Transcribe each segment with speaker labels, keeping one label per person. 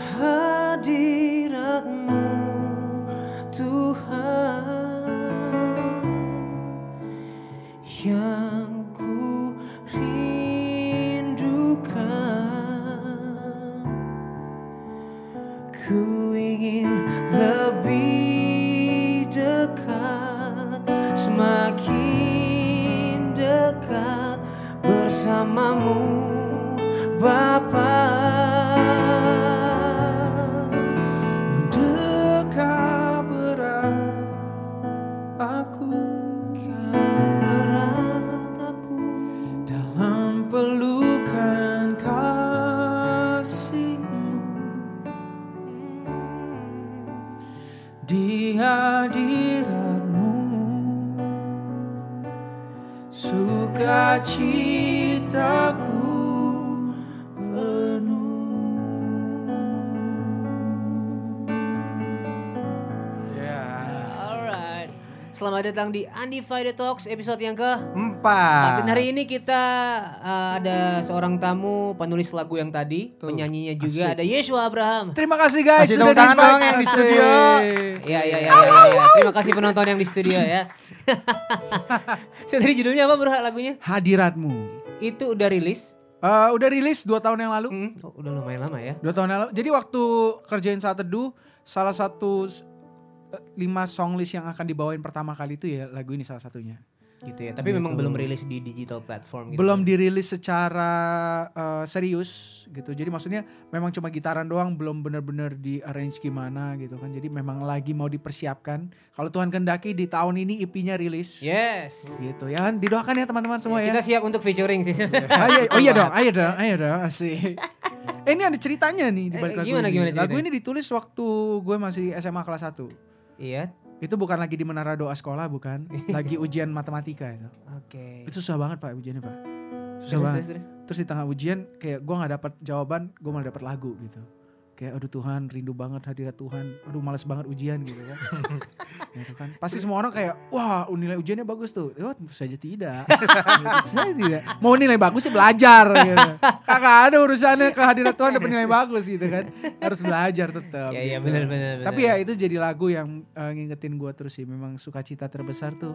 Speaker 1: hadiratmu
Speaker 2: di hadiratmu sukacitaku penuh. Yes.
Speaker 1: Alright Selamat datang di Undivided Talks episode yang ke
Speaker 3: Empat.
Speaker 1: Dan hari ini kita uh, ada seorang tamu penulis lagu yang tadi, penyanyinya juga ada Yeshua Abraham.
Speaker 2: Terima kasih guys
Speaker 3: Kasih
Speaker 2: sudah
Speaker 3: tangan dong yang di
Speaker 2: Asik.
Speaker 3: studio.
Speaker 1: Ya ya ya, ya, ya. Terima kasih penonton yang di studio ya. so, tadi judulnya apa bro lagunya?
Speaker 2: Hadiratmu.
Speaker 1: Itu udah rilis.
Speaker 2: Eh, udah rilis 2 tahun yang lalu.
Speaker 1: Hmm, oh, udah lumayan lama ya.
Speaker 2: Dua tahun yang lalu. Jadi waktu kerjain saat teduh, salah satu eh, lima song list yang akan dibawain pertama kali itu ya lagu ini salah satunya.
Speaker 1: Gitu ya. Tapi memang belum rilis di digital platform gitu.
Speaker 2: Belum dirilis secara eh, serius gitu. Jadi maksudnya memang cuma gitaran doang, belum bener-bener di arrange gimana gitu kan. Jadi memang lagi mau dipersiapkan. Kalau Tuhan kehendaki di tahun ini EP-nya rilis.
Speaker 1: Yes.
Speaker 2: Gitu ya kan. Didoakan ya teman-teman semua
Speaker 1: Ya,
Speaker 2: ya.
Speaker 1: kita siap untuk featuring sih.
Speaker 2: Ah, iya, oh iya dong, ayo dong, ayo dong, asik. Eh, ini ada ceritanya nih di balik
Speaker 1: Eh,
Speaker 2: lagu
Speaker 1: gimana,
Speaker 2: ini.
Speaker 1: gimana
Speaker 2: Lagu ini ditulis waktu gue masih SMA kelas 1.
Speaker 1: Iya.
Speaker 2: Itu bukan lagi di menara doa sekolah, bukan. Lagi ujian matematika itu.
Speaker 1: Oke.
Speaker 2: Itu susah banget pak ujiannya pak. Susah
Speaker 1: Terus,
Speaker 2: banget.
Speaker 1: terus, terus.
Speaker 2: Terus di tengah ujian kayak gue nggak dapat jawaban, gue malah dapat lagu gitu. Kayak aduh Tuhan rindu banget hadirat Tuhan. Aduh males banget ujian gitu kan. gitu kan. Pasti semua orang kayak wah nilai ujiannya bagus tuh. Ya tentu saja tidak. Gitu, tentu saja tidak. Mau nilai bagus sih belajar gitu. Kagak ada urusannya kehadirat Tuhan dapat nilai bagus gitu kan. Harus belajar tetap.
Speaker 1: Ya, ya,
Speaker 2: gitu.
Speaker 1: benar, benar, benar.
Speaker 2: Tapi ya itu jadi lagu yang eh, ngingetin gue terus sih. Memang sukacita terbesar tuh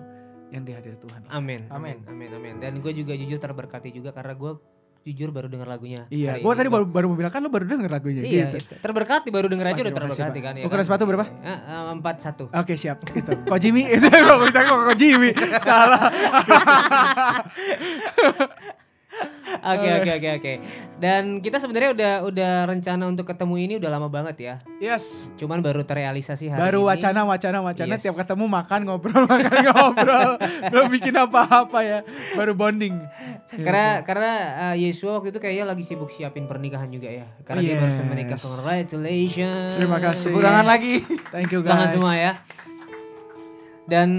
Speaker 2: yang di hadirat Tuhan.
Speaker 1: Amin.
Speaker 3: Amin.
Speaker 1: Amin. Amin. Dan gue juga jujur terberkati juga karena gue jujur baru dengar lagunya.
Speaker 2: Iya, gue
Speaker 1: ini.
Speaker 2: tadi baru, baru mau bilang kan lo baru denger lagunya
Speaker 1: Iya,
Speaker 2: gitu.
Speaker 1: itu. terberkati baru denger aja udah terberkati kan ya.
Speaker 2: Ukuran
Speaker 1: kan?
Speaker 2: sepatu berapa?
Speaker 1: Ah, ah, Empat satu.
Speaker 2: Oke siap gitu. Kok Jimmy? Kok kita kok kok Jimmy? Salah.
Speaker 1: Oke oke oke oke. Dan kita sebenarnya udah udah rencana untuk ketemu ini udah lama banget ya.
Speaker 2: Yes.
Speaker 1: Cuman baru terrealisasi hari
Speaker 2: Baru
Speaker 1: ini.
Speaker 2: wacana wacana wacana
Speaker 1: Yes.
Speaker 2: tiap ketemu makan ngobrol makan ngobrol. Belum bikin apa-apa ya. Baru bonding.
Speaker 1: Karena karena uh, Yesua waktu itu kayaknya lagi sibuk siapin pernikahan juga ya. Karena dia baru menikah.
Speaker 2: Yes.
Speaker 1: Congratulations.
Speaker 2: Terima kasih.
Speaker 3: Tepuk tangan lagi.
Speaker 2: Thank you
Speaker 1: Tangan
Speaker 2: guys.
Speaker 1: semua ya. Dan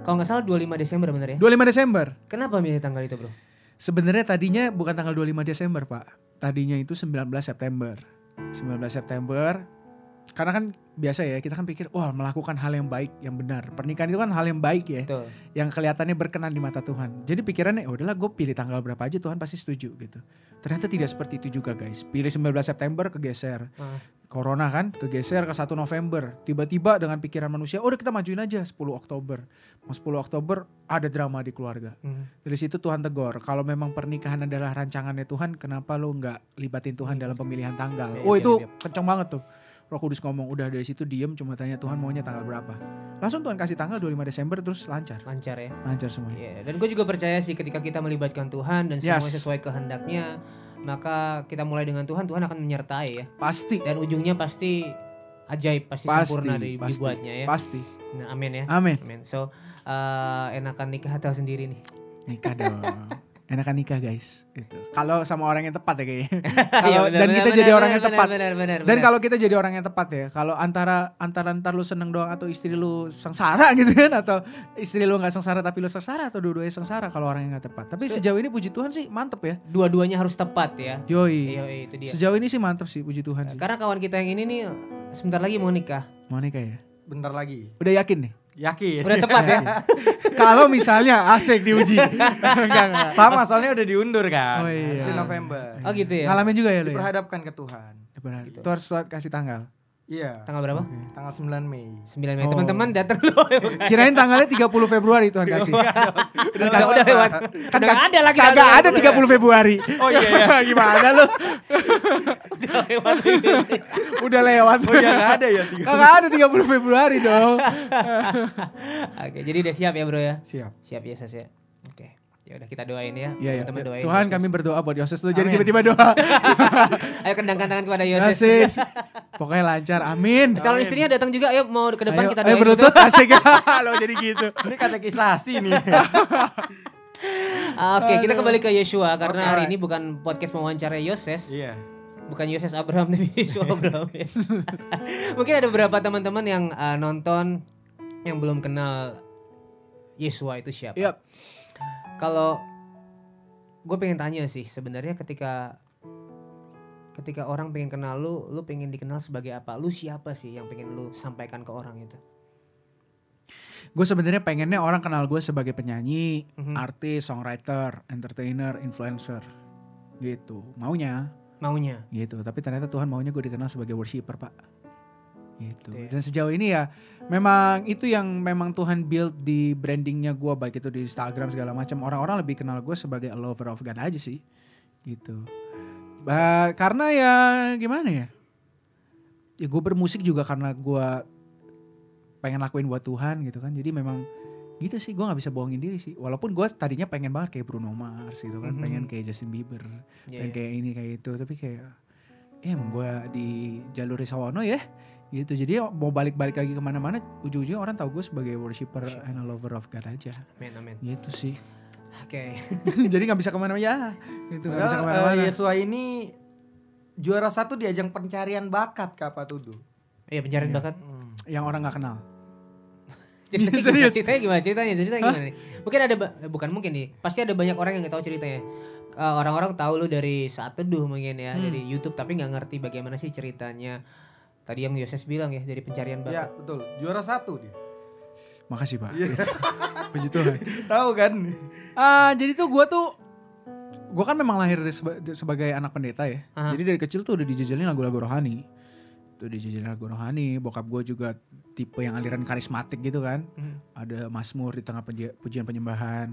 Speaker 1: kalau nggak salah 25 Desember bener ya.
Speaker 2: 25 Desember.
Speaker 1: Kenapa milih tanggal itu bro?
Speaker 2: Sebenarnya tadinya bukan tanggal 25 Desember, Pak. Tadinya itu 19 September. 19 September. Karena kan biasa ya, kita kan pikir, wah melakukan hal yang baik, yang benar. Pernikahan itu kan hal yang baik ya.
Speaker 1: Betul.
Speaker 2: yang kelihatannya berkenan di mata Tuhan. Jadi pikirannya, "Ya udahlah gue pilih tanggal berapa aja Tuhan pasti setuju gitu. Ternyata tidak seperti itu juga guys. Pilih 19 September kegeser.
Speaker 1: Ah.
Speaker 2: Corona kan kegeser ke 1 November. Tiba-tiba dengan pikiran manusia, oh udah kita majuin aja 10 Oktober. Mau 10 Oktober ada drama di keluarga.
Speaker 1: Hmm.
Speaker 2: Dari situ Tuhan tegur, kalau memang pernikahan adalah rancangannya Tuhan, kenapa lu nggak libatin Tuhan dalam pemilihan tanggal?
Speaker 1: Iya,
Speaker 2: Oh
Speaker 1: iya,
Speaker 2: itu
Speaker 1: iya.
Speaker 2: kenceng banget tuh. Roh Kudus ngomong, udah dari situ diem cuma tanya Tuhan maunya tanggal berapa. Langsung Tuhan kasih tanggal 25 Desember terus lancar.
Speaker 1: Lancar ya.
Speaker 2: Lancar semuanya.
Speaker 1: Iya, dan gue juga percaya sih ketika kita melibatkan Tuhan dan
Speaker 2: Yes.
Speaker 1: semuanya sesuai kehendaknya, maka kita mulai dengan Tuhan, Tuhan akan menyertai ya.
Speaker 2: Pasti.
Speaker 1: Dan ujungnya pasti ajaib, pasti,
Speaker 2: Pasti,
Speaker 1: sempurna di,
Speaker 2: pasti,
Speaker 1: dibuatnya ya.
Speaker 2: Pasti.
Speaker 1: Nah, amin ya.
Speaker 2: Amin.
Speaker 1: Amin. So, eh, enakan nikah atau sendiri nih?
Speaker 2: Nikah dong. Enakan nikah guys. Gitu. Kalau sama orang yang tepat ya kayaknya.
Speaker 1: Iya,
Speaker 2: Kalau dan kita
Speaker 1: benar,
Speaker 2: jadi orang
Speaker 1: benar,
Speaker 2: yang tepat.
Speaker 1: Benar, benar,
Speaker 2: Dan
Speaker 1: benar.
Speaker 2: kalau kita jadi orang yang tepat ya, kalau antara antara ntar lu seneng doang atau istri lu sengsara gitu kan, atau istri lu nggak sengsara tapi lu sengsara atau dua-duanya sengsara kalau orang yang nggak tepat. Tapi sejauh ini puji Tuhan sih mantep ya.
Speaker 1: dua-duanya harus tepat ya.
Speaker 2: Yoi.
Speaker 1: Iya, itu dia.
Speaker 2: Sejauh ini sih mantep sih puji Tuhan sih.
Speaker 1: Karena kawan kita yang ini nih sebentar lagi mau nikah.
Speaker 2: Mau nikah ya?
Speaker 3: Bentar lagi.
Speaker 2: Udah yakin nih?
Speaker 3: Yakin.
Speaker 1: Udah tepat ya.
Speaker 2: kalau misalnya asik diuji. enggak, enggak.
Speaker 3: Sama soalnya udah diundur kan.
Speaker 2: Oh iya.
Speaker 3: November.
Speaker 1: Oh gitu ya.
Speaker 2: Ngalamin juga ya lu ya?
Speaker 3: Diperhadapkan ke Tuhan.
Speaker 2: benar. Itu harus kasih tanggal.
Speaker 3: Iya.
Speaker 1: Tanggal berapa?
Speaker 3: Tanggal 9 Mei.
Speaker 1: 9 Mei.
Speaker 2: Oh.
Speaker 1: Teman-teman datang loh.
Speaker 2: Kirain tanggalnya 30 Februari Tuhan kasih.
Speaker 1: udah, udah, udah lewat.
Speaker 2: Kan
Speaker 1: udah ada lagi.
Speaker 2: Kagak ada 30 Februari.
Speaker 3: Oh iya ya.
Speaker 2: Gimana lu?
Speaker 1: Udah lewat.
Speaker 2: Udah lewat.
Speaker 3: Oh iya nggak ada ya. tiga-
Speaker 2: Kagak ada 30 Februari dong.
Speaker 1: Oke, jadi udah siap ya bro ya?
Speaker 3: Siap.
Speaker 1: Siap ya Ses ya. Ya udah kita doain ya.
Speaker 2: Iya ya.
Speaker 1: Teman-teman doain.
Speaker 2: Tuhan kami berdoa buat Yoses lu jadi tiba-tiba doa.
Speaker 1: Ayo kendangkan tangan kepada Yoses.
Speaker 2: Yoses. Pokoknya lancar. Amin.
Speaker 1: Calon istrinya datang juga. Ayo mau ke depan
Speaker 2: Ayo,
Speaker 1: kita
Speaker 2: ayo
Speaker 1: doain.
Speaker 2: berlutut asik. Lo jadi gitu.
Speaker 3: Ini katekisasi nih.
Speaker 1: Ah, Oke, kita kembali ke Yeshua karena
Speaker 3: Oke,
Speaker 1: hari ini bukan podcast mewawancara Yoses.
Speaker 3: Iya.
Speaker 1: bukan Yoses Abraham tapi Yeshua Abraham ya. Mungkin ada beberapa teman-teman yang uh, nonton yang belum kenal Yeshua itu siapa.
Speaker 2: Iya.
Speaker 1: Kalau gue pengen tanya sih sebenarnya ketika ketika orang pengen kenal lu, lu pengen dikenal sebagai apa? Lu siapa sih yang pengen lu sampaikan ke orang itu?
Speaker 2: Gue sebenarnya pengennya orang kenal gue sebagai penyanyi,
Speaker 1: Mhm.
Speaker 2: artis, songwriter, entertainer, influencer. Gitu. Maunya
Speaker 1: Maunya.
Speaker 2: gitu. Tapi ternyata Tuhan maunya gue dikenal sebagai worshiper, Pak. Gitu.
Speaker 1: Gitu ya.
Speaker 2: Dan sejauh ini ya memang itu yang memang Tuhan build di brandingnya gue baik itu di Instagram segala macam. Orang-orang lebih kenal gue sebagai a lover of God aja sih. Gitu. Ba- karena ya gimana ya? Ya gue bermusik juga karena gue pengen lakuin buat Tuhan gitu kan. Jadi memang gitu sih gue nggak bisa bohongin diri sih. Walaupun gue tadinya pengen banget kayak Bruno Mars gitu kan,
Speaker 1: Mhm.
Speaker 2: pengen kayak Justin Bieber,
Speaker 1: Iya,
Speaker 2: pengen
Speaker 1: iya.
Speaker 2: kayak ini kayak itu. Tapi kayak ya emang gue di jalur Sawono ya gitu. Jadi mau balik-balik lagi ke mana-mana, ujung-ujungnya orang tahu gue sebagai worshiper and a lover of God aja.
Speaker 1: Amin amin.
Speaker 2: Gitu sih.
Speaker 1: Oke.
Speaker 2: Jadi nggak bisa ke mana-mana ya. Gitu nggak bisa
Speaker 3: ke
Speaker 2: mana-mana.
Speaker 3: eh, Yesua ini juara satu di ajang pencarian bakat Kak Patudu.
Speaker 1: Iya pencarian
Speaker 2: Iya.
Speaker 1: bakat.
Speaker 3: Hmm.
Speaker 2: Yang orang nggak kenal.
Speaker 1: Ceritanya gimana?
Speaker 2: Serius?
Speaker 1: Ceritanya gimana? Ceritanya, ceritanya gimana nih? Mungkin ada, eh, bukan mungkin nih. Pasti ada banyak orang yang nggak tahu ceritanya. Eh, orang-orang tahu lu dari saat teduh mungkin ya,
Speaker 2: Hmm.
Speaker 1: dari YouTube, tapi nggak ngerti bagaimana sih ceritanya. Tadi yang Yoses bilang ya, dari pencarian
Speaker 3: Ya
Speaker 1: bakat.
Speaker 3: betul, juara satu dia.
Speaker 2: Makasih pak.
Speaker 3: Iya.
Speaker 2: Puji Tuhan.
Speaker 3: Tahu kan?
Speaker 2: Ah, jadi tuh gue tuh gue kan memang lahir seba- sebagai anak pendeta ya.
Speaker 1: Aha.
Speaker 2: Jadi dari kecil tuh udah dijajalin lagu-lagu rohani. Tuh dijajalin lagu rohani. Bokap gue juga tipe yang aliran karismatik gitu kan.
Speaker 1: Hmm.
Speaker 2: Ada Mazmur di tengah puji- pujian penyembahan.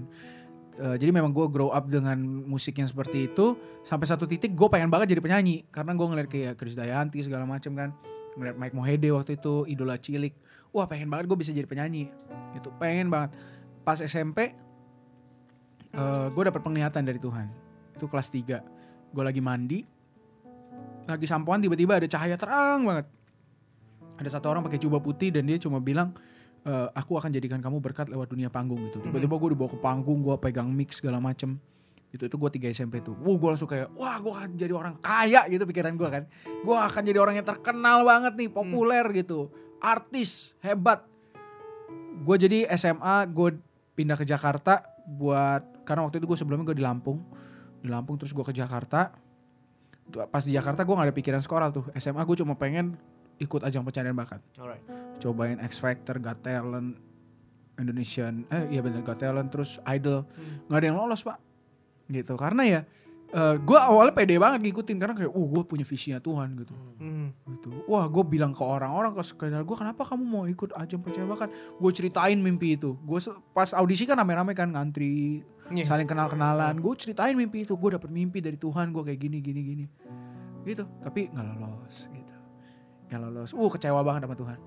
Speaker 2: Eh, jadi memang gue grow up dengan musik yang seperti itu sampai satu titik gue pengen banget jadi penyanyi karena gue ngeliat kayak Krisdayanti segala macam kan ngeliat Mike Mohede waktu itu idola cilik. Wah pengen banget gue bisa jadi penyanyi. Gitu pengen banget. Pas SMP eh gue dapet penglihatan dari Tuhan. Itu kelas 3 gue lagi mandi lagi sampoan tiba-tiba ada cahaya terang banget. Ada satu orang pakai jubah putih dan dia cuma bilang "Eh, aku akan jadikan kamu berkat lewat dunia panggung gitu. Tiba-tiba gue dibawa ke panggung gue pegang mic segala macem itu itu gue 3 SMP tuh. Wuh gue langsung kayak wah gue akan jadi orang kaya gitu pikiran gue kan. Gue akan jadi orang yang terkenal banget nih populer gitu. Artis hebat. Gue jadi SMA gue pindah ke Jakarta buat karena waktu itu gue sebelumnya gue di Lampung. Di Lampung terus gue ke Jakarta. Pas di Jakarta gue gak ada pikiran sekolah tuh. SMA gue cuma pengen ikut ajang pencarian bakat.
Speaker 1: Alright.
Speaker 2: cobain X Factor, Got Talent, Indonesian, eh iya bener Got Talent, terus Idol, nggak ada yang lolos pak, gitu. Karena ya, gue awalnya pede banget ngikutin karena kayak, uh gue punya visinya Tuhan gitu,
Speaker 1: Hmm.
Speaker 2: gitu. Wah gue bilang ke orang-orang ke sekitar gue, kenapa kamu mau ikut ajang pencarian bakat? Gue ceritain mimpi itu. Gue pas audisi kan rame-rame kan ngantri,
Speaker 1: Iya.
Speaker 2: saling kenal-kenalan. Gue ceritain mimpi itu, gue dapet mimpi dari Tuhan, gue kayak gini, gini, gini, gitu. Tapi nggak lolos, gitu. Nggak lolos. Uh kecewa banget sama Tuhan.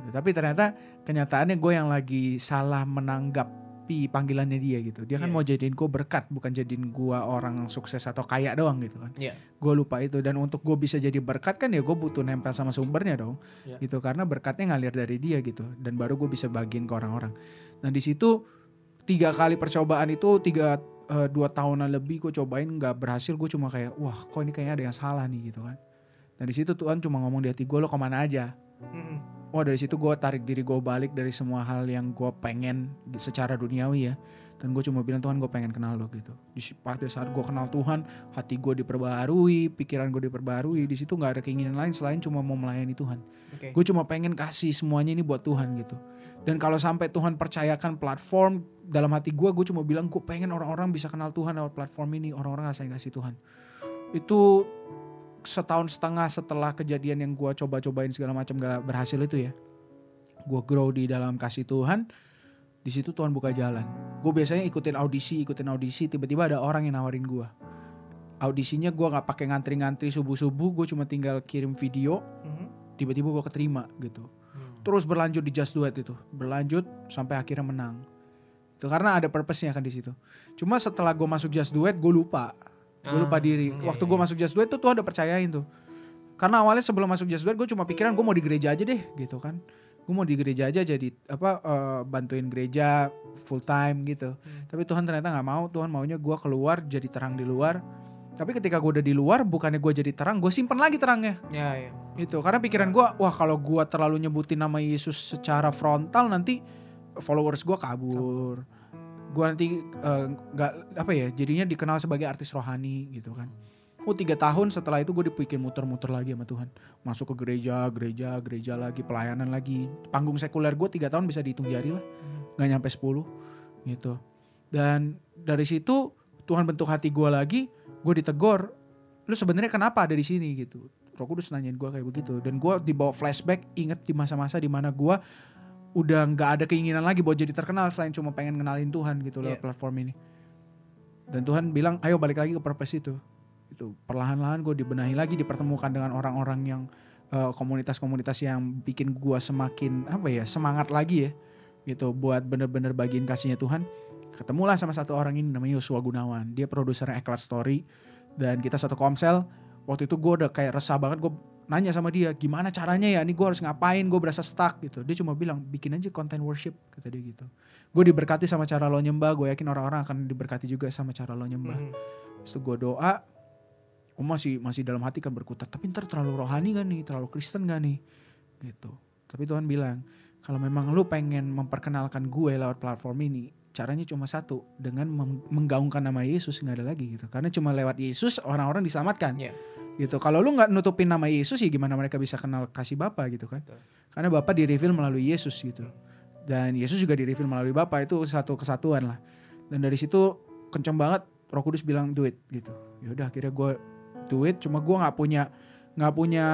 Speaker 2: Gitu. Tapi ternyata kenyataannya gue yang lagi salah menanggapi panggilannya dia gitu. Dia kan
Speaker 1: Iya.
Speaker 2: mau jadiin gue berkat, bukan jadiin gue orang sukses atau kaya doang gitu kan.
Speaker 1: Iya.
Speaker 2: Gue lupa itu dan untuk gue bisa jadi berkat kan ya gue butuh nempel sama sumbernya dong.
Speaker 3: Iya.
Speaker 2: Gitu karena berkatnya ngalir dari dia gitu dan baru gue bisa bagiin ke orang-orang. Nah di situ tiga kali percobaan itu tiga eh, dua tahunan lebih gue cobain nggak berhasil gue cuma kayak wah kok ini kayaknya ada yang salah nih gitu kan. Nah di situ Tuhan cuma ngomong di hati gue lo ke mana aja.
Speaker 1: Hmm.
Speaker 2: Wah dari situ gue tarik diri gue balik dari semua hal yang gue pengen secara duniawi ya. Dan gue cuma bilang Tuhan gue pengen kenal lo gitu. Pada saat gue kenal Tuhan, hati gue diperbarui, pikiran gue diperbarui. Di situ nggak ada keinginan lain selain cuma mau melayani Tuhan.
Speaker 1: Oke.
Speaker 2: Gue cuma pengen kasih semuanya ini buat Tuhan gitu. Dan kalau sampai Tuhan percayakan platform dalam hati gue, gue cuma bilang gue pengen orang-orang bisa kenal Tuhan lewat platform ini. Orang-orang rasain kasih Tuhan. Itu setahun setengah setelah kejadian yang gue coba-cobain segala macam gak berhasil itu ya gue grow di dalam kasih Tuhan di situ Tuhan buka jalan. Gue biasanya ikutin audisi ikutin audisi tiba-tiba ada orang yang nawarin gue audisinya gue nggak pakai ngantri-ngantri subuh-subuh gue cuma tinggal kirim video
Speaker 1: Mhm.
Speaker 2: tiba-tiba gue keterima gitu.
Speaker 1: Hmm.
Speaker 2: terus berlanjut di Just Do It itu berlanjut sampai akhirnya menang. Itu karena ada purpose-nya kan di situ. Cuma setelah gue masuk Just Do It gue lupa gue lupa
Speaker 1: Ah,
Speaker 2: diri.
Speaker 1: iya,
Speaker 2: waktu
Speaker 1: iya,
Speaker 2: gue
Speaker 1: iya.
Speaker 2: masuk Just Do It tuh Tuhan udah percayain tuh. Karena awalnya sebelum masuk Just Do It gue cuma pikiran gue mau di gereja aja deh gitu kan. Gue mau di gereja aja jadi apa eh, bantuin gereja full time gitu.
Speaker 1: Hmm.
Speaker 2: tapi Tuhan ternyata nggak mau. Tuhan maunya gue keluar jadi terang di luar. Tapi ketika gue udah di luar bukannya gue jadi terang gue simpen lagi terangnya.
Speaker 1: Ya, ya.
Speaker 2: itu karena pikiran gue wah kalau gue terlalu nyebutin nama Yesus secara frontal nanti followers gue kabur gue nanti eh, nggak apa ya jadinya dikenal sebagai artis rohani gitu kan. Oh tiga tahun setelah itu gue dibikin muter-muter lagi sama Tuhan. Masuk ke gereja gereja gereja lagi pelayanan lagi. Panggung sekuler gue tiga tahun bisa dihitung jari lah. Nggak nyampe 10 gitu. Dan dari situ Tuhan bentuk hati gue lagi gue ditegor lu sebenarnya kenapa ada di sini? gitu. Roh Kudus nanyain gue kayak begitu. Dan gue dibawa flashback inget di masa-masa di mana gue udah nggak ada keinginan lagi buat jadi terkenal selain cuma pengen kenalin Tuhan gitu lewat
Speaker 1: Iya.
Speaker 2: platform ini. Dan Tuhan bilang ayo balik lagi ke purpose itu. Itu perlahan-lahan gue dibenahi lagi dipertemukan dengan orang-orang yang eh, komunitas-komunitas yang bikin gue semakin apa ya semangat lagi ya gitu buat bener-bener bagiin kasihnya Tuhan. Ketemulah sama satu orang ini namanya Yosua Gunawan. Dia produsernya Eklat Story. Dan kita satu komsel. Waktu itu gue udah kayak resah banget gue nanya sama dia gimana caranya ya? Ini gue harus ngapain? Gue berasa stuck gitu. Dia cuma bilang bikin aja konten worship kata dia gitu. Gue diberkati sama cara lo nyembah. Gue yakin orang-orang akan diberkati juga sama cara lo nyembah.
Speaker 1: Mhm.
Speaker 2: Terus gue doa gue masih masih dalam hati kan berkutat tapi ntar terlalu rohani kan nih? Terlalu Kristen gak nih? Gitu. Tapi Tuhan bilang kalau memang lu pengen memperkenalkan gue lewat platform ini caranya cuma satu dengan menggaungkan nama Yesus nggak ada lagi gitu. Karena cuma lewat Yesus orang-orang diselamatkan.
Speaker 1: Iya.
Speaker 2: gitu. Kalau lu nggak nutupin nama Yesus ya gimana mereka bisa kenal kasih Bapa gitu kan?
Speaker 1: Betul.
Speaker 2: karena Bapa di reveal melalui Yesus gitu. Dan Yesus juga di reveal melalui Bapa itu satu kesatuan lah. Dan dari situ kenceng banget Roh Kudus bilang do it gitu. Ya udah akhirnya gue do it cuma gue nggak punya nggak punya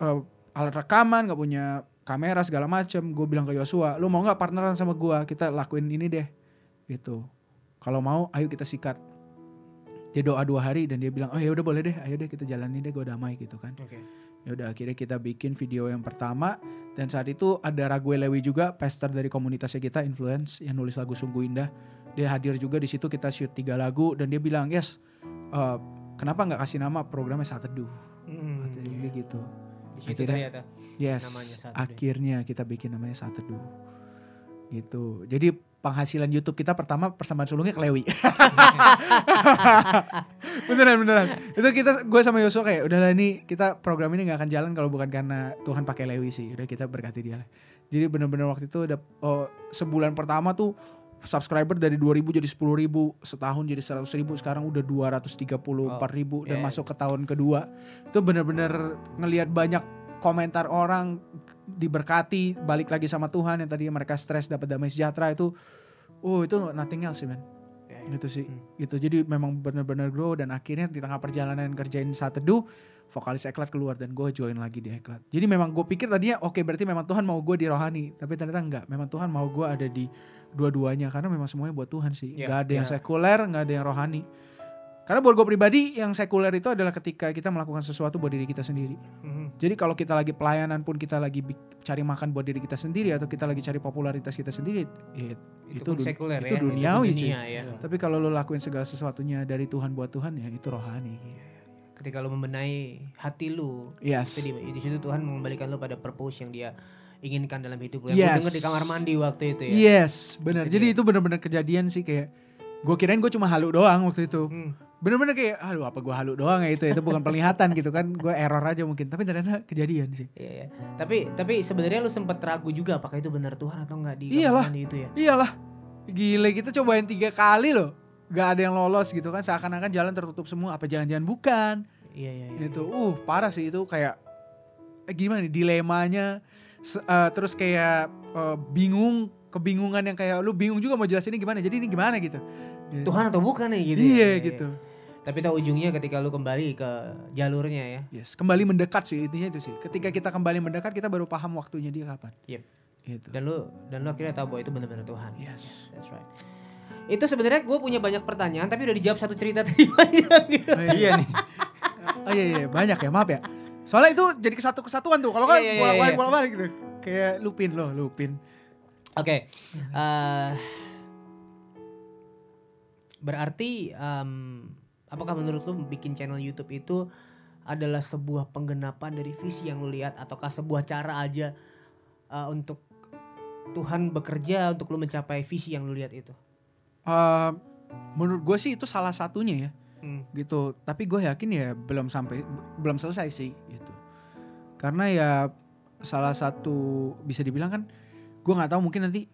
Speaker 2: eh, alat rekaman nggak punya kamera segala macem. Gue bilang ke Yosua lu mau nggak partneran sama gue kita lakuin ini deh. Gitu. Kalau mau ayo kita sikat. Dia doa dua hari dan dia bilang oh ya udah boleh deh ayo deh kita jalani deh gue damai gitu kan.
Speaker 1: Oke.
Speaker 2: ya udah akhirnya kita bikin video yang pertama. Dan saat itu ada Raguel Lewi juga pastor dari komunitasnya kita influence yang nulis lagu sungguh indah. Dia hadir juga di situ kita shoot tiga lagu dan dia bilang yes eh, kenapa nggak kasih nama programnya saat teduh
Speaker 1: Mhm.
Speaker 2: Katanya dia gitu.
Speaker 1: Di situ
Speaker 2: Akhirnya-
Speaker 1: ternyata.
Speaker 2: Yes
Speaker 1: Namanya Saat Teduh.
Speaker 2: akhirnya kita bikin namanya saat teduh gitu. Jadi penghasilan YouTube kita pertama persembahan sulungnya ke Lewi. Beneran beneran. Itu kita gue sama Yosua kayak udahlah ini kita program ini nggak akan jalan kalau bukan karena Tuhan pakai Lewi sih. Udah kita berkati dia. Jadi bener-bener waktu itu udah oh, sebulan pertama tuh subscriber dari 2000 jadi 10 ribu setahun jadi 100 ribu sekarang udah 234 ribu dan
Speaker 1: yeah.
Speaker 2: masuk ke tahun kedua. Itu bener-bener ngelihat banyak komentar orang diberkati balik lagi sama Tuhan yang tadinya mereka stres dapat damai sejahtera itu oh itu nothing else sih man
Speaker 1: Ya,
Speaker 2: gitu sih.
Speaker 1: Hmm.
Speaker 2: gitu. Jadi memang benar-benar grow dan akhirnya di tengah perjalanan kerjain saat teduh vokalis eklat keluar dan gue join lagi di eklat. Jadi memang gue pikir tadinya oke berarti memang Tuhan mau gue di rohani tapi ternyata enggak. Memang Tuhan mau gue ada di dua-duanya karena memang semuanya buat Tuhan sih.
Speaker 1: Ya,
Speaker 2: nggak ada yang
Speaker 1: ya.
Speaker 2: sekuler nggak ada yang rohani. Karena buat gue pribadi yang sekuler itu adalah ketika kita melakukan sesuatu buat diri kita sendiri.
Speaker 1: Mhm.
Speaker 2: Jadi kalau kita lagi pelayanan pun kita lagi cari makan buat diri kita sendiri atau kita lagi cari popularitas kita sendiri ya
Speaker 1: Itu,
Speaker 2: Itu dun-
Speaker 1: sekuler
Speaker 2: itu
Speaker 1: ya.
Speaker 2: duniawi,
Speaker 1: pun dunia ya.
Speaker 2: tapi kalau lo lakuin segala sesuatunya dari Tuhan buat Tuhan ya itu rohani.
Speaker 1: Ketika lu membenahi hati lu,
Speaker 2: Yes.
Speaker 1: itu di, di situ Tuhan mengembalikan lu pada purpose yang dia inginkan dalam hidup. Yang
Speaker 2: Yes.
Speaker 1: gue denger di kamar mandi waktu itu ya.
Speaker 2: Yes, benar.
Speaker 1: Itu
Speaker 2: Jadi
Speaker 1: dia.
Speaker 2: itu benar-benar kejadian sih kayak gue kirain gue cuma halu doang waktu itu.
Speaker 1: Hmm.
Speaker 2: Bener-bener kayak aduh apa gue halu doang ya itu itu bukan penglihatan gitu kan. Gue error aja mungkin, tapi ternyata kejadian sih.
Speaker 1: Iya, iya. Tapi tapi sebenarnya lu sempat ragu juga apakah itu benar Tuhan atau enggak di
Speaker 2: Iyalah.
Speaker 1: mandi itu ya.
Speaker 2: Iyalah. Gile kita cobain tiga kali loh. Gak ada yang lolos gitu kan seakan-akan jalan tertutup semua apa jangan-jangan bukan
Speaker 1: Iya, iya, iya.
Speaker 2: itu uh parah sih itu kayak eh, gimana nih dilemanya eh, terus kayak eh, bingung kebingungan yang kayak lu bingung juga mau jelasinnya gimana jadi ini gimana gitu
Speaker 1: Tuhan atau bukan nih gitu.
Speaker 2: iya
Speaker 1: ya.
Speaker 2: gitu
Speaker 1: Tapi tahu ujungnya ketika lu kembali ke jalurnya ya.
Speaker 2: Yes, kembali mendekat sih intinya itu sih. Ketika kita kembali mendekat kita baru paham waktunya dia kapan.
Speaker 1: Yep.
Speaker 2: Gitu.
Speaker 1: Dan lu dan lu akhirnya tahu bahwa itu benar-benar Tuhan.
Speaker 2: Yes.
Speaker 1: That's right. Itu sebenarnya gue punya banyak pertanyaan tapi udah dijawab satu cerita tadi banyak. gitu.
Speaker 2: Oh, iya nih. oh iya iya banyak ya maaf ya. Soalnya itu jadi kesatu kesatuan tuh. Kalau kan
Speaker 1: Iya, iya, iya,
Speaker 2: bolak-balik bolak-balik gitu. Kayak lupin loh, lupin.
Speaker 1: Oke. eh, berarti em, apakah menurut lu bikin channel YouTube itu adalah sebuah penggenapan dari visi yang lu lihat ataukah sebuah cara aja eh, untuk Tuhan bekerja untuk lu mencapai visi yang lu lihat itu?
Speaker 2: Eh, menurut gue sih itu salah satunya ya.
Speaker 1: Hmm.
Speaker 2: gitu tapi gue yakin ya belum sampai belum selesai sih gitu karena ya salah satu bisa dibilang kan gue nggak tahu mungkin nanti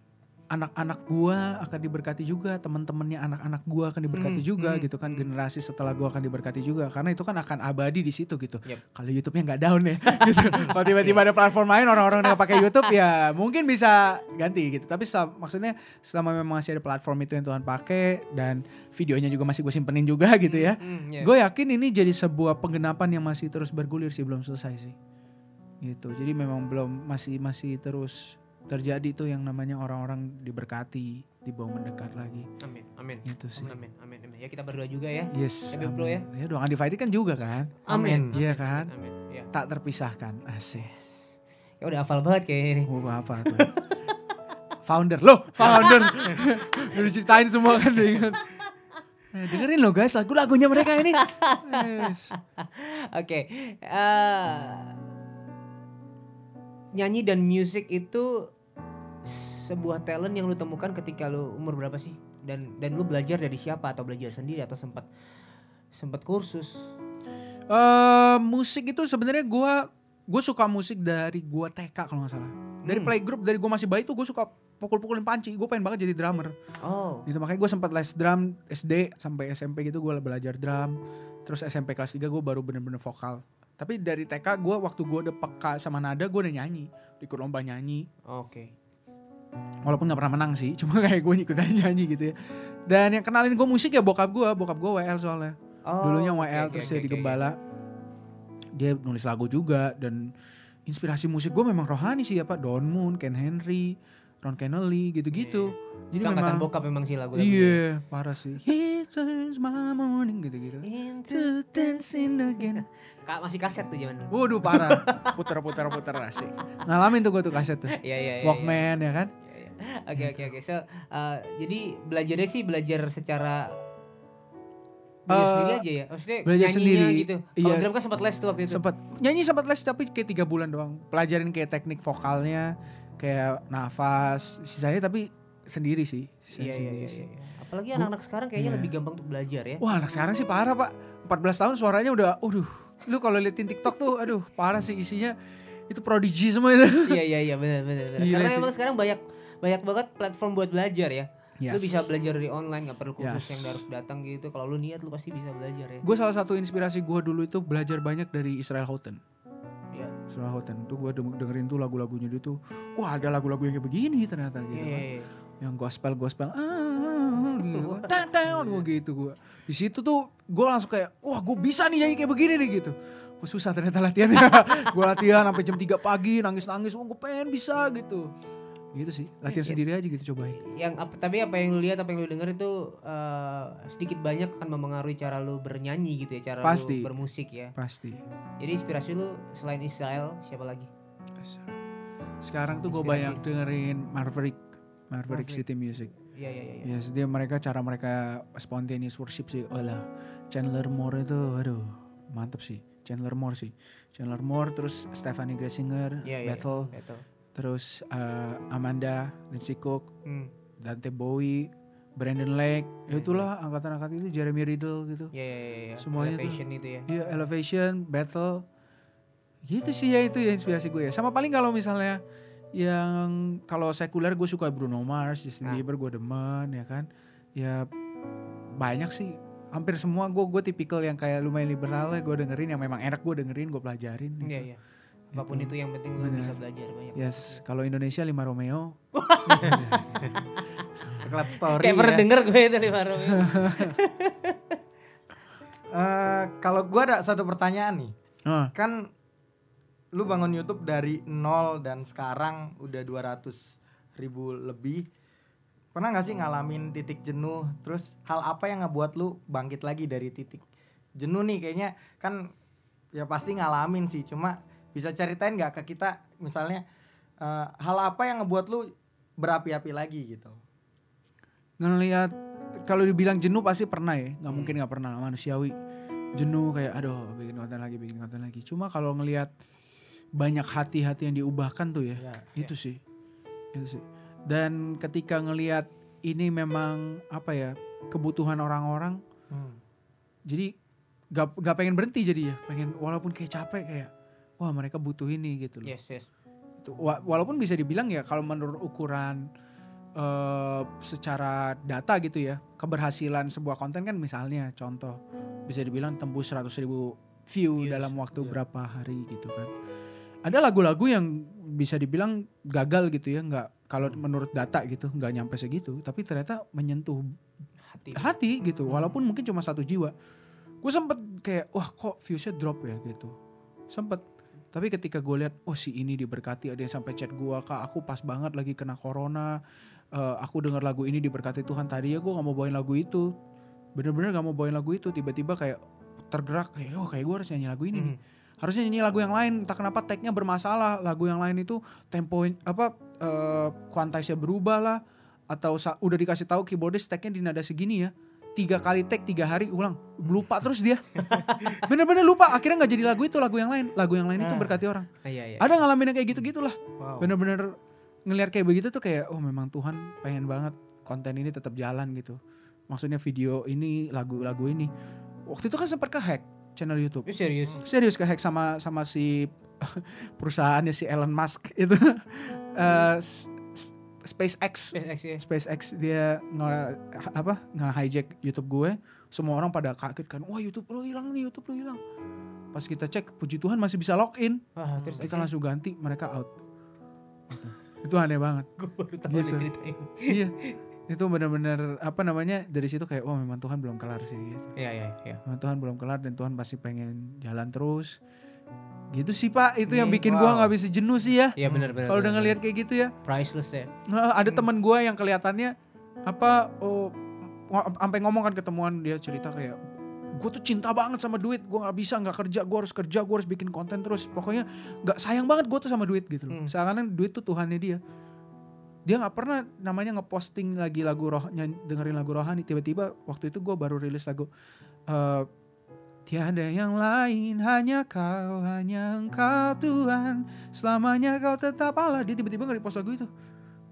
Speaker 2: anak-anak gue akan diberkati juga teman-temannya anak-anak gue akan diberkati
Speaker 1: Hmm,
Speaker 2: juga
Speaker 1: hmm,
Speaker 2: gitu kan
Speaker 1: hmm.
Speaker 2: generasi setelah gue akan diberkati juga karena itu kan akan abadi di situ gitu
Speaker 1: Yep.
Speaker 2: kalau YouTube-nya nggak down ya gitu kalau tiba-tiba ada platform lain orang-orang udah pakai YouTube ya mungkin bisa ganti gitu tapi setelah- maksudnya selama memang masih ada platform itu yang Tuhan pakai dan videonya juga masih gue simpenin juga gitu ya
Speaker 1: Hmm, yeah.
Speaker 2: Gue yakin ini jadi sebuah penggenapan yang masih terus bergulir sih belum selesai sih. Gitu. Jadi memang belum masih masih terus terjadi tuh yang namanya orang-orang diberkati, dibawa mendekat lagi.
Speaker 1: Amin, amin.
Speaker 2: Itu sih.
Speaker 1: Amin, amin, amin. Ya kita berdoa juga ya.
Speaker 2: Yes.
Speaker 1: Ya.
Speaker 2: amin. Ya dong undivided kan juga kan.
Speaker 1: Amin.
Speaker 2: Iya kan?
Speaker 1: Amin. Ya.
Speaker 2: Tak terpisahkan. Asik.
Speaker 1: Ya udah hafal banget kayak ini.
Speaker 2: Oh, apa tuh? founder loh, founder. Udah diceritain semua kan dia ingat. Eh, dengerin loh guys lagu-lagunya mereka ini. Yes.
Speaker 1: Oke, eh, nyanyi dan musik itu sebuah talent yang lu temukan ketika lu umur berapa sih? Dan dan lu belajar dari siapa atau belajar sendiri atau sempat sempat kursus?
Speaker 2: Eh musik itu sebenarnya gua gue suka musik dari gua TK kalau nggak salah. Dari
Speaker 1: Hmm.
Speaker 2: playgroup dari gua masih bayi tuh gue suka pukul-pukulin panci. Gue pengen banget jadi drummer.
Speaker 1: Oh,
Speaker 2: Gitu makanya gue sempat les drum SD sampai SMP gitu gue belajar drum. Terus SMP kelas 3 gue baru bener-bener vokal. Tapi dari TK gue waktu gue udah peka sama nada gue udah nyanyi. Ikut lomba nyanyi.
Speaker 1: oke.
Speaker 2: Walaupun gak pernah menang sih. Cuma kayak gue ikut nyanyi gitu ya. Dan yang kenalin gue musik ya bokap gue. Bokap gue WL soalnya.
Speaker 1: Oh,
Speaker 2: Dulunya WL
Speaker 1: oke,
Speaker 2: terus
Speaker 1: oke,
Speaker 2: jadi
Speaker 1: oke,
Speaker 2: gembala. Dia nulis lagu juga dan inspirasi musik gue memang rohani sih ya Pak. Don Moon, Ken Henry, Ron Kennedy gitu-gitu.
Speaker 1: Jadi
Speaker 2: Jadi
Speaker 1: Itu
Speaker 2: memang
Speaker 1: bokap memang sih lagu
Speaker 2: Iya, parah sih. He turns my morning gitu-gitu. To dancing again.
Speaker 1: Kak masih kaset tuh zaman dulu.
Speaker 2: Waduh parah. Puter-puter puter asik. Ngalamin tuh gue tuh kaset tuh.
Speaker 1: Iya iya iya.
Speaker 2: Walkman ya kan?
Speaker 1: Iya, iya. Oke oke oke. So, uh, jadi belajarnya sih belajar secara belajar
Speaker 2: Eh,
Speaker 1: sendiri aja ya. Maksudnya
Speaker 2: belajar sendiri.
Speaker 1: gitu. Kalau
Speaker 2: Iya.
Speaker 1: drum kan sempat les tuh waktu itu.
Speaker 2: Sempet nyanyi sempat les tapi kayak tiga bulan doang. Pelajarin kayak teknik vokalnya, kayak nafas, sisanya tapi sendiri sih. Sisanya
Speaker 1: Iya iya
Speaker 2: sendiri
Speaker 1: iya.
Speaker 2: sih.
Speaker 1: iya. Apalagi anak-anak sekarang kayaknya
Speaker 2: Iya.
Speaker 1: lebih gampang untuk belajar ya.
Speaker 2: Wah anak sekarang sih parah pak 14 tahun suaranya udah Aduh Lu kalau liatin tiktok tuh Aduh parah sih isinya Itu prodigy semua itu
Speaker 1: iya iya iya benar benar. Karena
Speaker 2: sih.
Speaker 1: emang sekarang banyak banyak banget platform buat belajar ya. Lu
Speaker 2: Yes.
Speaker 1: bisa belajar dari online nggak perlu kursus
Speaker 2: Yes.
Speaker 1: yang harus datang gitu. Kalau lu niat lu pasti bisa belajar ya.
Speaker 2: Gue salah satu inspirasi gue dulu itu belajar banyak dari Israel Houghton.
Speaker 1: Iya.
Speaker 2: Israel Houghton tuh gue dengerin tuh lagu-lagunya dia tuh, wah ada lagu-lagu yang kayak begini ternyata gitu.
Speaker 1: Iya,
Speaker 2: kan.
Speaker 1: iya, iya.
Speaker 2: Yang gospel gospel, ah, gitu. Tetel, gue gitu gue. Di situ tuh gue langsung kayak, wah gue bisa nih nyanyi kayak begini nih gitu. Wah, susah ternyata latihannya. gue latihan sampai jam 3 pagi nangis-nangis, wah gue pengen bisa gitu. Gitu sih, latihan
Speaker 1: Iya.
Speaker 2: sendiri aja gitu cobain.
Speaker 1: yang apa tapi apa yang lu lihat apa yang lu denger itu eh, sedikit banyak akan mempengaruhi cara lu bernyanyi gitu ya cara
Speaker 2: Pasti.
Speaker 1: lu bermusik ya
Speaker 2: Pasti.
Speaker 1: jadi inspirasi lu selain Israel siapa lagi
Speaker 2: Sekarang tuh gue banyak dengerin Maverick, Maverick. City Music.
Speaker 1: iya iya iya iya.
Speaker 2: Yes, dia mereka cara mereka spontaneous worship sih. Oh lah, Chandler Moore itu, aduh, mantep sih. Chandler Moore sih. Chandler Moore, terus Stephanie Gressinger,
Speaker 1: Iya, iya,
Speaker 2: Bethel,
Speaker 1: Betul.
Speaker 2: Terus eh, Amanda, Lindsay Cook,
Speaker 1: Hmm.
Speaker 2: Dante Bowie, Brandon Lake, ya itulah angkatan-angkatan itu Jeremy Riddle gitu.
Speaker 1: Iya iya iya, iya.
Speaker 2: Semuanya tuh.
Speaker 1: Elevation itu ya.
Speaker 2: Iya, Elevation, Battle, gitu sih ya itu ya inspirasi gue ya. Sama paling kalau misalnya yang kalau sekuler gue suka Bruno Mars, Justin
Speaker 1: Nah.
Speaker 2: Bieber gue demen ya kan. Ya banyak sih. Hampir semua gue gue tipikal yang kayak lumayan liberal ya gue dengerin yang memang enak gue dengerin gue pelajarin. gitu.
Speaker 1: Iya iya. Apa pun itu yang penting lu bisa belajar banyak.
Speaker 2: Yes, kalau Indonesia lima Romeo.
Speaker 3: Cloud story
Speaker 1: Kayak pernah
Speaker 3: ya.
Speaker 1: denger gue itu di baru.
Speaker 3: Eh, kalau gua ada satu pertanyaan nih.
Speaker 2: Ah,
Speaker 3: Kan lu bangun YouTube dari nol dan sekarang udah 200 ribu lebih. Pernah gak sih ngalamin titik jenuh? Terus hal apa yang ngebuat lu bangkit lagi dari titik jenuh nih? Kayaknya kan ya pasti ngalamin sih. Cuma bisa ceritain nggak ke kita misalnya eh, hal apa yang ngebuat lu berapi-api lagi gitu?
Speaker 2: ngelihat kalau dibilang jenuh pasti pernah ya, nggak mungkin nggak pernah manusiawi. Jenuh kayak aduh bikin konten lagi, bikin konten lagi. Cuma kalau ngelihat banyak hati-hati yang diubahkan tuh ya,
Speaker 3: Ya,
Speaker 2: itu sih, itu sih. Dan ketika ngelihat ini memang apa ya kebutuhan orang-orang,
Speaker 3: Hmm.
Speaker 2: jadi gak, gak pengen berhenti jadi ya, pengen walaupun kayak capek kayak wah mereka butuh ini gitu loh.
Speaker 1: Yes, yes.
Speaker 2: Walaupun bisa dibilang ya kalau menurut ukuran eh, secara data gitu ya keberhasilan sebuah konten kan misalnya contoh bisa dibilang tembus 100 ribu view
Speaker 1: Views,
Speaker 2: dalam waktu
Speaker 3: iya.
Speaker 2: berapa hari gitu kan. Ada lagu-lagu yang bisa dibilang gagal gitu ya nggak kalau menurut data gitu nggak nyampe segitu tapi ternyata menyentuh
Speaker 1: Hati.
Speaker 2: hati gitu. Walaupun mungkin cuma satu jiwa. Gue sempet kayak wah kok viewsnya drop ya? gitu. Sempet tapi ketika gue lihat oh si ini diberkati ada yang sampai chat gue kak aku pas banget lagi kena corona Eh, aku dengar lagu ini diberkati Tuhan. Tadi ya gue nggak mau bawain lagu itu. Bener-bener gak mau bawain lagu itu. Tiba-tiba kayak tergerak kayak oh kayak gue harus nyanyi lagu ini nih.
Speaker 1: Mhm.
Speaker 2: harusnya nyanyi lagu yang lain. Entah kenapa tagnya bermasalah. Lagu yang lain itu tempo apa eh kuantitasnya berubah lah. Atau udah dikasih tahu keyboardis tagnya di nada segini ya tiga kali tag tiga hari ulang. Lupa terus dia. Bener-bener lupa. Akhirnya nggak jadi lagu itu lagu yang lain. Lagu yang lain itu
Speaker 3: Ah.
Speaker 2: berkati orang.
Speaker 1: Ah, iya, iya.
Speaker 2: ada ngalamin yang kayak gitu gitulah
Speaker 3: Wow.
Speaker 2: bener-bener ngelihat kayak begitu tuh kayak oh memang Tuhan pengen banget konten ini tetap jalan gitu. Maksudnya video ini lagu-lagu ini. Waktu itu kan sempat ke hack channel YouTube.
Speaker 1: Serius.
Speaker 2: serius ke hack sama sama si perusahaannya si Elon Musk itu. S- SpaceX.
Speaker 1: SpaceX ya.
Speaker 2: SpaceX dia nge apa nge hijack YouTube gue. Semua orang pada kaget kan wah YouTube lo hilang nih YouTube lo hilang. Pas kita cek puji Tuhan masih bisa login.
Speaker 1: Terus
Speaker 2: kita langsung ganti mereka out. Gitu. itu aneh banget.
Speaker 1: Gue baru tahu
Speaker 2: Gitu. iya. Itu benar-benar apa namanya dari situ kayak wah memang Tuhan belum kelar sih gitu.
Speaker 1: Iya, iya, iya.
Speaker 2: Memang Tuhan belum kelar dan Tuhan pasti pengen jalan terus gitu sih pak itu yang bikin
Speaker 3: wow.
Speaker 2: gua nggak bisa jenuh sih ya
Speaker 1: Iya benar benar.
Speaker 2: kalau udah ngelihat kayak gitu ya
Speaker 1: priceless ya.
Speaker 2: Nah, ada teman gua yang kelihatannya apa oh sampai ngomong kan ketemuan dia cerita kayak gue tuh cinta banget sama duit gue nggak bisa nggak kerja gue harus kerja gue harus bikin konten terus pokoknya nggak sayang banget gue tuh sama duit gitu loh
Speaker 1: Hmm.
Speaker 2: seakan duit tuh tuhannya dia dia nggak pernah namanya ngeposting lagi lagu roh nyanyi- dengerin lagu rohani tiba-tiba waktu itu gue baru rilis lagu eh, tiada yang lain hanya kau hanya engkau Tuhan. Selamanya kau tetap Allah. Dia tiba-tiba nge-repost lagu itu.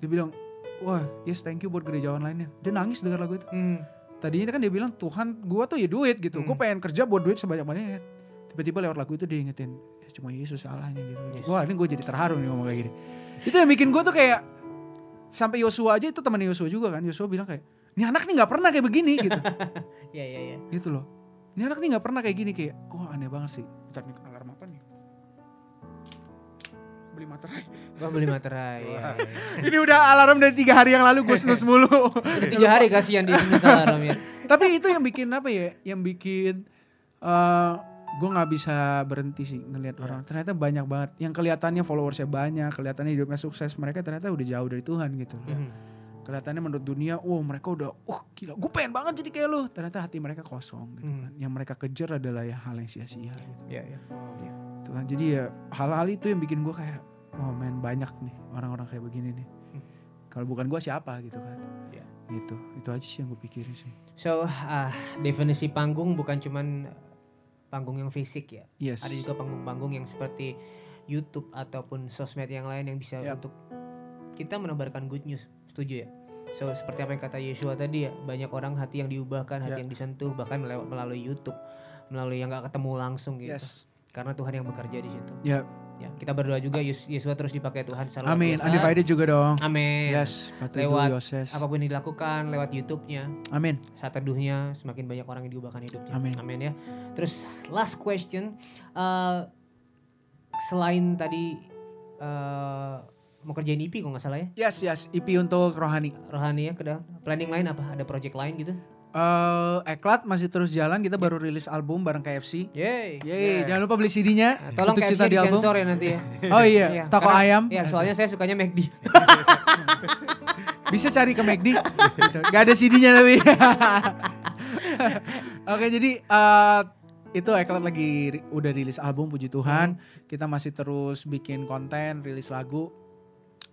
Speaker 2: Dia bilang wah yes thank you buat gereja online-nya. Dia nangis dengar lagu itu.
Speaker 1: Hmm.
Speaker 2: tadinya kan dia bilang Tuhan gua tuh ya duit gitu. Gue
Speaker 1: Hmm.
Speaker 2: pengen kerja buat duit sebanyak-banyaknya. Tiba-tiba lewat lagu itu dia ingetin "Ya, cuma Yesus salahnya gitu.
Speaker 1: Yes.
Speaker 2: wah ini gue jadi terharu nih ngomong kayak gini. Itu yang bikin gue tuh kayak sampai Yosua aja itu teman Yosua juga kan. Yosua bilang kayak ini anak nih nggak pernah kayak begini gitu.
Speaker 1: Iya, iya, iya.
Speaker 2: gitu loh ini anak nih nggak pernah kayak gini kayak wah aneh banget sih bentar nih alarm apa nih beli materai
Speaker 1: Gua beli materai. Iya, iya, iya.
Speaker 2: ini udah alarm dari tiga hari yang lalu gue snus mulu
Speaker 1: Udah tiga hari kasihan di sini alarm ya.
Speaker 2: tapi itu yang bikin apa ya yang bikin eh gue nggak bisa berhenti sih ngelihat orang ternyata banyak banget yang kelihatannya followersnya banyak kelihatannya hidupnya sukses mereka ternyata udah jauh dari Tuhan gitu
Speaker 1: Mhm.
Speaker 2: Kelihatannya menurut dunia wow mereka udah wah gila gue pengen banget jadi kayak lu ternyata hati mereka kosong gitu
Speaker 1: Hmm.
Speaker 2: kan yang mereka kejar adalah ya hal yang sia-sia gitu
Speaker 1: Iya, iya.
Speaker 2: Gitu kan. jadi ya hal-hal itu yang bikin gue kayak oh men banyak nih orang-orang kayak begini nih
Speaker 1: Hmm.
Speaker 2: kalau bukan gue siapa gitu kan
Speaker 1: Iya.
Speaker 2: gitu itu aja sih yang gue pikirin sih
Speaker 1: So, ah, definisi panggung bukan cuman panggung yang fisik ya.
Speaker 2: yes
Speaker 1: Ada juga panggung-panggung yang seperti YouTube ataupun sosmed yang lain yang bisa
Speaker 2: Yap.
Speaker 1: untuk kita menebarkan good news. Setuju ya? So, seperti apa yang kata Yeshua tadi ya, banyak orang hati yang diubahkan, hati
Speaker 3: Ya.
Speaker 1: yang disentuh bahkan melalui YouTube, melalui yang gak ketemu langsung gitu.
Speaker 2: yes
Speaker 1: Karena Tuhan yang bekerja di situ.
Speaker 2: ya
Speaker 1: Ya, kita berdoa juga Yes- Yeshua terus dipakai Tuhan selalu
Speaker 2: amin
Speaker 1: biasa.
Speaker 2: undivided juga dong
Speaker 1: Amin.
Speaker 2: yes
Speaker 1: Lewat
Speaker 2: Yoses
Speaker 1: Apa pun yang dilakukan lewat YouTube-nya,
Speaker 2: amin
Speaker 1: saat teduhnya semakin banyak orang yang diubahkan hidupnya.
Speaker 2: Amin.
Speaker 1: ya. Terus last question, eh, selain tadi eh, mau kerjain IP kok nggak salah ya,
Speaker 2: yes yes IP untuk rohani
Speaker 1: rohani ya, ke planning lain apa? Ada project lain gitu?
Speaker 2: Eh, Eklat masih terus jalan, kita baru rilis album bareng KFC.
Speaker 1: Yeay.
Speaker 2: Yeay, jangan lupa beli CD-nya.
Speaker 1: Nah, tolong
Speaker 2: untuk
Speaker 1: KFC
Speaker 2: di album.
Speaker 1: ya nanti ya.
Speaker 2: Oh iya, toko
Speaker 1: karena-
Speaker 2: ayam.
Speaker 1: Iya, soalnya saya sukanya McD.
Speaker 2: Bisa cari ke McD. gitu. Gak ada CD-nya tapi. Oke, jadi eh, itu Eklat lagi ri- udah rilis album puji Tuhan. Kita masih terus bikin konten, rilis lagu.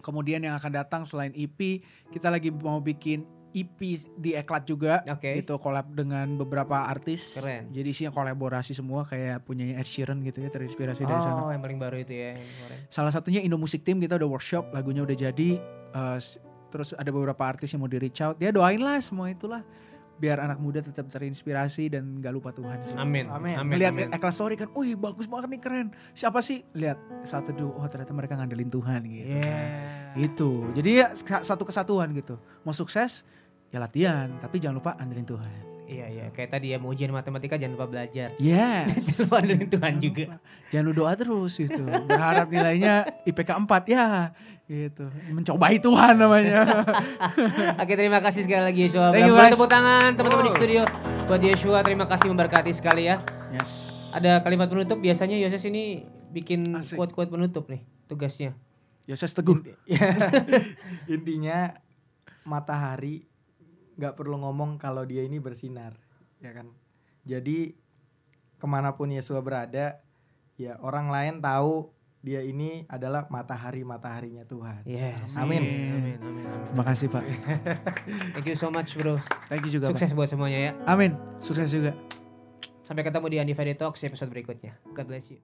Speaker 2: Kemudian yang akan datang selain EP, kita lagi mau bikin EP di Eklat juga.
Speaker 1: Oke.
Speaker 2: Itu collab dengan beberapa artis.
Speaker 1: Keren.
Speaker 2: Jadi isinya kolaborasi semua kayak punyanya Ed Sheeran gitu ya, terinspirasi dari sana.
Speaker 1: Oh, yang paling baru itu ya.
Speaker 2: Salah satunya Indo Music Team kita udah workshop, lagunya udah jadi. s- terus ada beberapa artis yang mau di reach out. Ya doain lah semua itulah. Biar anak muda tetap terinspirasi dan gak lupa Tuhan.
Speaker 1: Amin.
Speaker 3: Amin.
Speaker 1: Amin.
Speaker 2: Lihat. Eklas Story kan, wih bagus banget nih keren. Siapa sih? Lihat satu dua, oh ternyata mereka ngandelin Tuhan gitu.
Speaker 1: Yeah.
Speaker 2: Itu. Jadi ya satu kesatuan gitu. Mau sukses ya latihan, tapi jangan lupa andelin Tuhan.
Speaker 1: Iya, iya. Kayak tadi ya mau ujian matematika jangan lupa belajar.
Speaker 2: Yes.
Speaker 1: Lupa dengan Tuhan juga.
Speaker 2: Jangan lu doa terus gitu. Berharap nilainya IPK 4 ya gitu. Mencobai Tuhan namanya.
Speaker 1: Oke, terima kasih sekali lagi Yeshua.
Speaker 2: Thank you, guys.
Speaker 1: Tepuk tangan teman-teman di studio buat Yeshua. Terima kasih memberkati sekali ya.
Speaker 2: yes.
Speaker 1: Ada kalimat penutup biasanya Yoses ini bikin quote-quote penutup nih tugasnya.
Speaker 2: Yoses Teguh.
Speaker 3: Intinya matahari nggak perlu ngomong kalau dia ini bersinar, ya kan? Jadi ke mana pun Yesua berada, ya orang lain tahu dia ini adalah matahari mataharinya Tuhan.
Speaker 1: Yes.
Speaker 3: Amin.
Speaker 1: Amin. Amin. amin.
Speaker 2: Terima kasih Pak.
Speaker 1: Thank you so much bro.
Speaker 2: Thank you juga Pak.
Speaker 1: Sukses buat semuanya ya.
Speaker 2: Amin. Sukses juga.
Speaker 1: Sampai ketemu di Undivided Talks episode berikutnya. God bless you.